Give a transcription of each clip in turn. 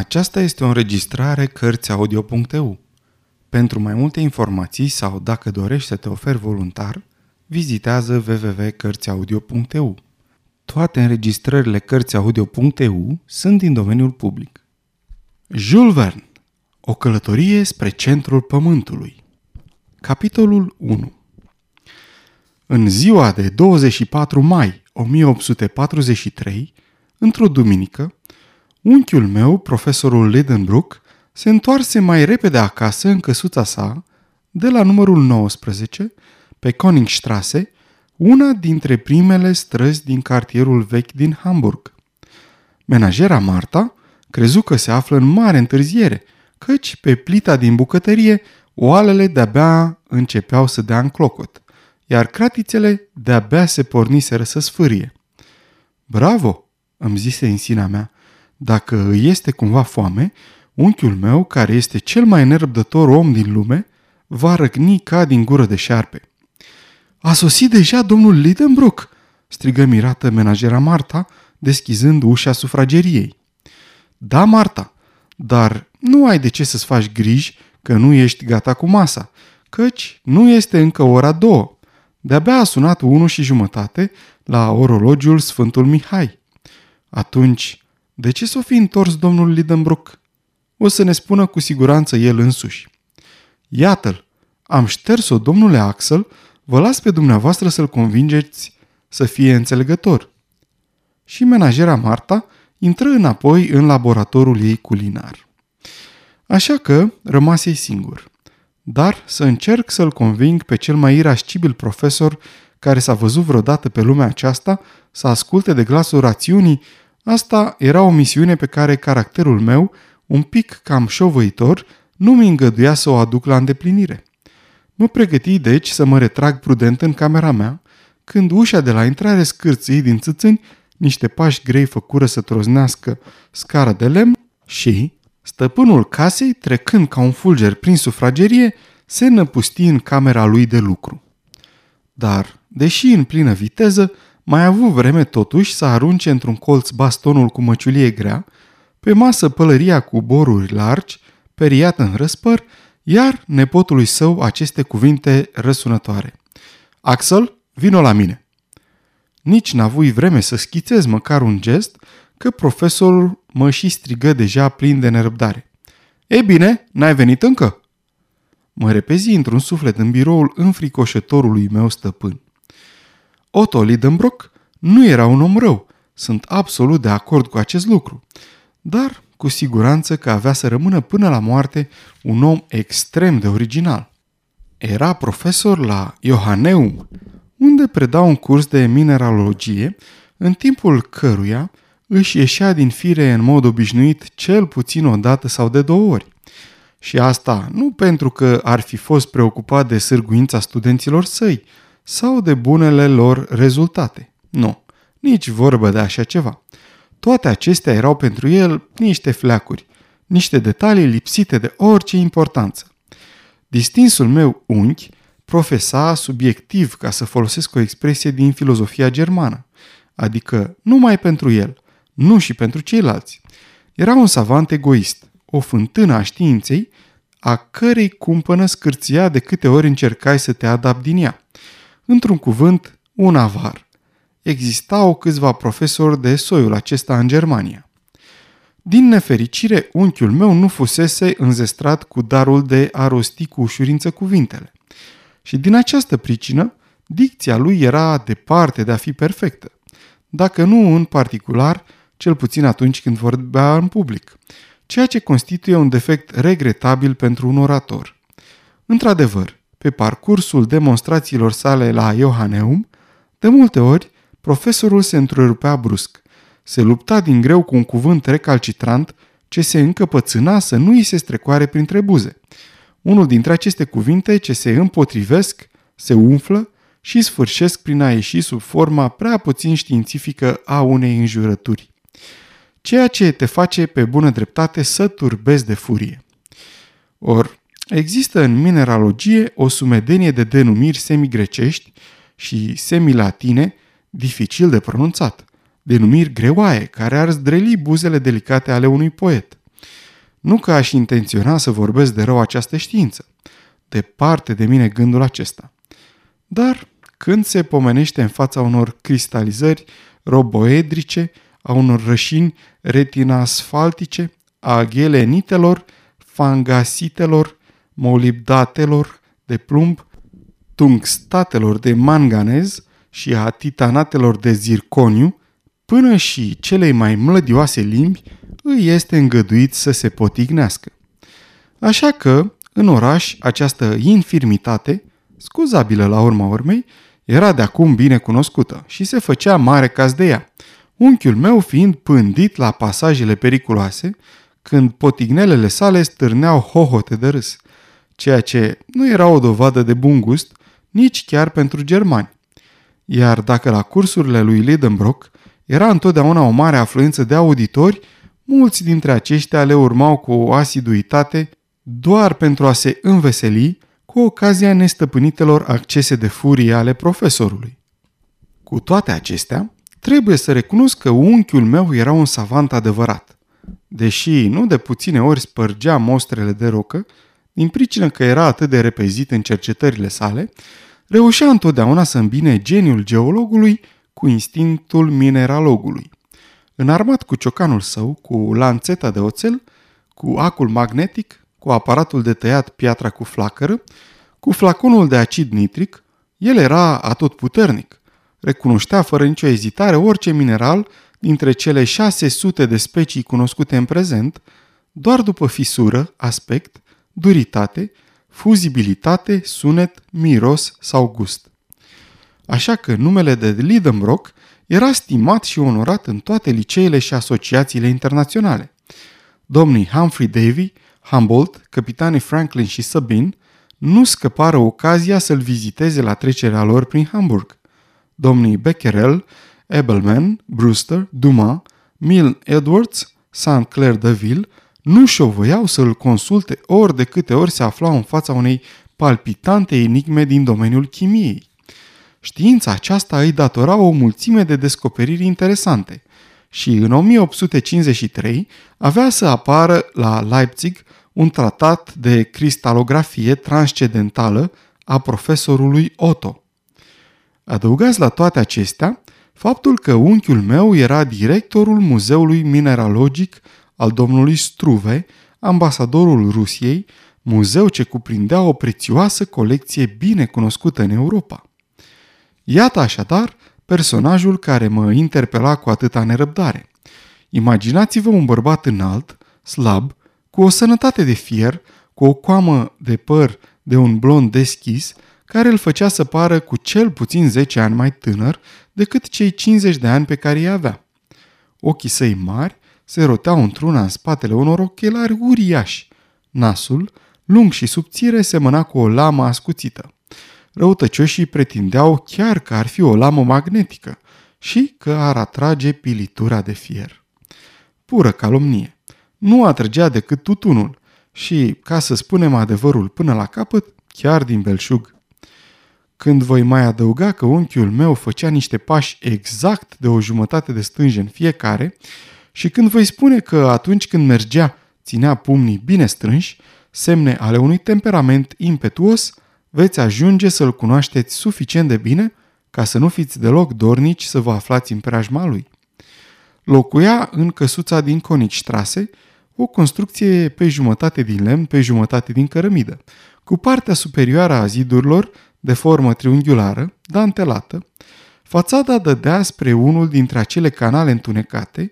Aceasta este o înregistrare Cărțiaudio.eu. Pentru mai multe informații sau dacă dorești să te oferi voluntar, vizitează www.cărțiaudio.eu. Toate înregistrările Cărțiaudio.eu sunt din domeniul public. Jules Verne O călătorie spre centrul pământului Capitolul 1 În ziua de 24 mai 1843, într-o duminică, Unchiul meu, profesorul Lidenbrook, se întoarse mai repede acasă în căsuța sa, de la numărul 19, pe Koningstrasse, una dintre primele străzi din cartierul vechi din Hamburg. Menajera Marta crezu că se află în mare întârziere, căci pe plita din bucătărie oalele de-abia începeau să dea în clocot, iar cratițele de-abia se porniseră să sfârie. Bravo, îmi zise în sinea mea, dacă îi este cumva foame, unchiul meu, care este cel mai nerăbdător om din lume, va răgni ca din gură de șarpe. A sosit deja domnul Lidenbrook!" strigă mirată menajera Marta, deschizând ușa sufrageriei. Da, Marta, dar nu ai de ce să-ți faci griji că nu ești gata cu masa, căci nu este încă ora două. De-abia a sunat unu și jumătate la orologiul Sfântul Mihai. Atunci, de ce s-o fi întors domnul Lidenbrook? O să ne spună cu siguranță el însuși. Iată-l, am șters-o, domnule Axel, vă las pe dumneavoastră să-l convingeți să fie înțelegător. Și menajera Marta intră înapoi în laboratorul ei culinar. Așa că rămase singur. Dar să încerc să-l conving pe cel mai irascibil profesor care s-a văzut vreodată pe lumea aceasta să asculte de glasul rațiunii Asta era o misiune pe care caracterul meu, un pic cam șovăitor, nu mi îngăduia să o aduc la îndeplinire. Mă pregăti deci să mă retrag prudent în camera mea, când ușa de la intrare scârții din țâțâni, niște pași grei făcură să troznească scara de lemn și, stăpânul casei, trecând ca un fulger prin sufragerie, se năpusti în camera lui de lucru. Dar, deși în plină viteză, mai a avut vreme totuși să arunce într-un colț bastonul cu măciulie grea, pe masă pălăria cu boruri largi, periat în răspăr, iar nepotului său aceste cuvinte răsunătoare. Axel, vino la mine! Nici n-avui vreme să schițez măcar un gest, că profesorul mă și strigă deja plin de nerăbdare. E bine, n-ai venit încă? Mă repezi într-un suflet în biroul înfricoșătorului meu stăpân. Otto Lidenbrock nu era un om rău, sunt absolut de acord cu acest lucru, dar cu siguranță că avea să rămână până la moarte un om extrem de original. Era profesor la Johanneum, unde preda un curs de mineralogie, în timpul căruia își ieșea din fire în mod obișnuit cel puțin o dată sau de două ori. Și asta nu pentru că ar fi fost preocupat de sârguința studenților săi, sau de bunele lor rezultate. Nu, nici vorbă de așa ceva. Toate acestea erau pentru el niște fleacuri, niște detalii lipsite de orice importanță. Distinsul meu unchi profesa subiectiv, ca să folosesc o expresie din filozofia germană, adică numai pentru el, nu și pentru ceilalți. Era un savant egoist, o fântână a științei, a cărei cumpănă scârția de câte ori încercai să te adapti din ea. Într-un cuvânt, un avar. Existau câțiva profesori de soiul acesta în Germania. Din nefericire, unchiul meu nu fusese înzestrat cu darul de a rosti cu ușurință cuvintele. Și din această pricină, dicția lui era departe de a fi perfectă, dacă nu în particular, cel puțin atunci când vorbea în public, ceea ce constituie un defect regretabil pentru un orator. Într-adevăr, pe parcursul demonstrațiilor sale la Iohanneum, de multe ori, profesorul se întrerupea brusc. Se lupta din greu cu un cuvânt recalcitrant ce se încăpățâna să nu îi se strecoare printre buze. Unul dintre aceste cuvinte ce se împotrivesc, se umflă și sfârșesc prin a ieși sub forma prea puțin științifică a unei înjurături. Ceea ce te face pe bună dreptate să turbezi de furie. Or, Există în mineralogie o sumedenie de denumiri semigrecești și semilatine dificil de pronunțat, denumiri greoaie care ar zdreli buzele delicate ale unui poet. Nu că aș intenționa să vorbesc de rău această știință. Departe de mine gândul acesta. Dar când se pomenește în fața unor cristalizări roboedrice, a unor rășini retina-asfaltice, a ghelenitelor, fangasitelor, molibdatelor de plumb, tungstatelor de manganez și a titanatelor de zirconiu, până și celei mai mlădioase limbi îi este îngăduit să se potignească. Așa că, în oraș, această infirmitate, scuzabilă la urma urmei, era de acum bine cunoscută și se făcea mare caz de ea, unchiul meu fiind pândit la pasajele periculoase, când potignelele sale stârneau hohote de râs, ceea ce nu era o dovadă de bun gust nici chiar pentru germani. Iar dacă la cursurile lui Lidenbrock era întotdeauna o mare afluență de auditori, mulți dintre aceștia le urmau cu o asiduitate doar pentru a se înveseli cu ocazia nestăpânitelor accese de furie ale profesorului. Cu toate acestea, trebuie să recunosc că unchiul meu era un savant adevărat. Deși nu de puține ori spărgea mostrele de rocă, din pricină că era atât de repezit în cercetările sale, reușea întotdeauna să îmbine geniul geologului cu instinctul mineralogului. Înarmat cu ciocanul său, cu lanțeta de oțel, cu acul magnetic, cu aparatul de tăiat piatra cu flacără, cu flaconul de acid nitric, el era atotputernic. Recunoștea fără nicio ezitare orice mineral dintre cele 600 de specii cunoscute în prezent, doar după fisură, aspect, duritate, fuzibilitate, sunet, miros sau gust. Așa că numele de Lidenbrock era stimat și onorat în toate liceele și asociațiile internaționale. Domnii Humphrey Davy, Humboldt, capitanii Franklin și Sabine nu scăpară ocazia să-l viziteze la trecerea lor prin Hamburg. Domnii Becquerel, Ebelman, Brewster, Dumas, Milne Edwards, St. Clair de Ville nu șovăiau să-l consulte ori de câte ori se aflau în fața unei palpitante enigme din domeniul chimiei. Știința aceasta îi datora o mulțime de descoperiri interesante și în 1853 avea să apară la Leipzig un tratat de cristalografie transcendentală a profesorului Otto. Adăugați la toate acestea faptul că unchiul meu era directorul Muzeului Mineralogic al domnului Struve, ambasadorul Rusiei, muzeu ce cuprindea o prețioasă colecție bine cunoscută în Europa. Iată așadar personajul care mă interpela cu atâta nerăbdare. Imaginați-vă un bărbat înalt, slab, cu o sănătate de fier, cu o coamă de păr de un blond deschis, care îl făcea să pară cu cel puțin 10 ani mai tânăr decât cei 50 de ani pe care îi avea. Ochii săi mari se roteau într-una în spatele unor ochelari uriași. Nasul, lung și subțire, semăna cu o lamă ascuțită. Răutăcioșii pretindeau chiar că ar fi o lamă magnetică și că ar atrage pilitura de fier. Pură calomnie nu atrăgea decât tutunul și, ca să spunem adevărul până la capăt, chiar din belșug. Când voi mai adăuga că unchiul meu făcea niște pași exact de o jumătate de stânge în fiecare și când voi spune că atunci când mergea ținea pumnii bine strânși, semne ale unui temperament impetuos, veți ajunge să-l cunoașteți suficient de bine ca să nu fiți deloc dornici să vă aflați în preajma lui. Locuia în căsuța din Conicstrasse o construcție pe jumătate din lemn, pe jumătate din cărămidă, cu partea superioară a zidurilor, de formă triunghiulară, dantelată, fațada dădea spre unul dintre acele canale întunecate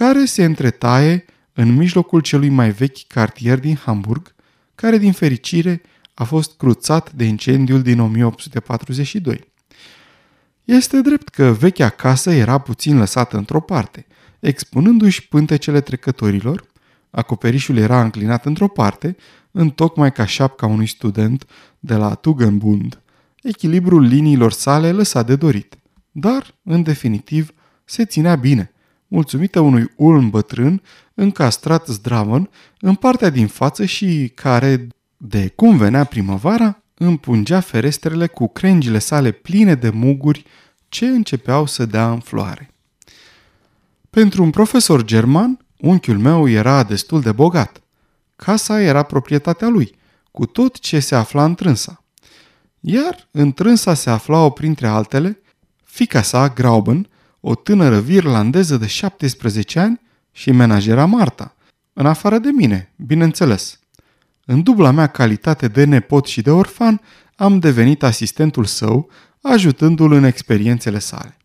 care se întretaie în mijlocul celui mai vechi cartier din Hamburg, care din fericire a fost cruțat de incendiul din 1842. Este drept că vechea casă era puțin lăsată într-o parte, expunându-și pântecele trecătorilor, Acoperișul era înclinat într-o parte, întocmai ca șapca unui student de la Tugendbund. Echilibrul liniilor sale lăsa de dorit, dar, în definitiv, se ținea bine, mulțumită unui ulm bătrân încastrat zdravăn în partea din față și care, de cum venea primăvara, împungea ferestrele cu crengile sale pline de muguri ce începeau să dea în floare. Pentru un profesor german, Unchiul meu era destul de bogat. casa era proprietatea lui, cu tot ce se afla întrânsa. Iar întrânsa se aflau printre altele fica sa, Grauben, o tânără virlandeză de 17 ani și menajera Marta, în afară de mine, bineînțeles. În dubla mea calitate de nepot și de orfan, am devenit asistentul său, ajutându-l în experiențele sale.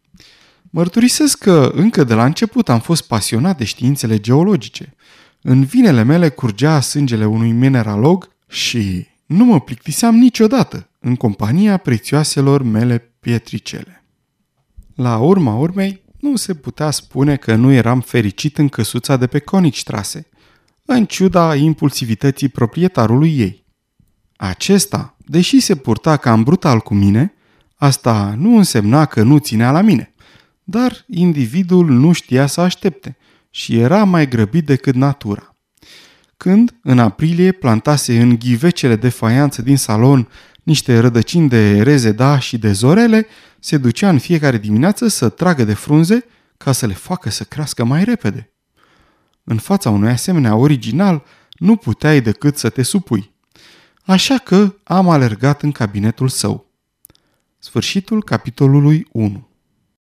Mărturisesc că încă de la început am fost pasionat de științele geologice. În vinele mele curgea sângele unui mineralog și nu mă plictiseam niciodată în compania prețioaselor mele pietricele. La urma urmei, nu se putea spune că nu eram fericit în căsuța de pe Konigstrasse, în ciuda impulsivității proprietarului ei. Acesta, deși se purta cam brutal cu mine, asta nu însemna că nu ținea la mine, dar individul nu știa să aștepte și era mai grăbit decât natura. Când, în aprilie, plantase în ghivecele de faianță din salon niște rădăcini de rezeda și de zorele, se ducea în fiecare dimineață să tragă de frunze ca să le facă să crească mai repede. În fața unui asemenea original, nu puteai decât să te supui. Așa că am alergat în cabinetul său. Sfârșitul capitolului 1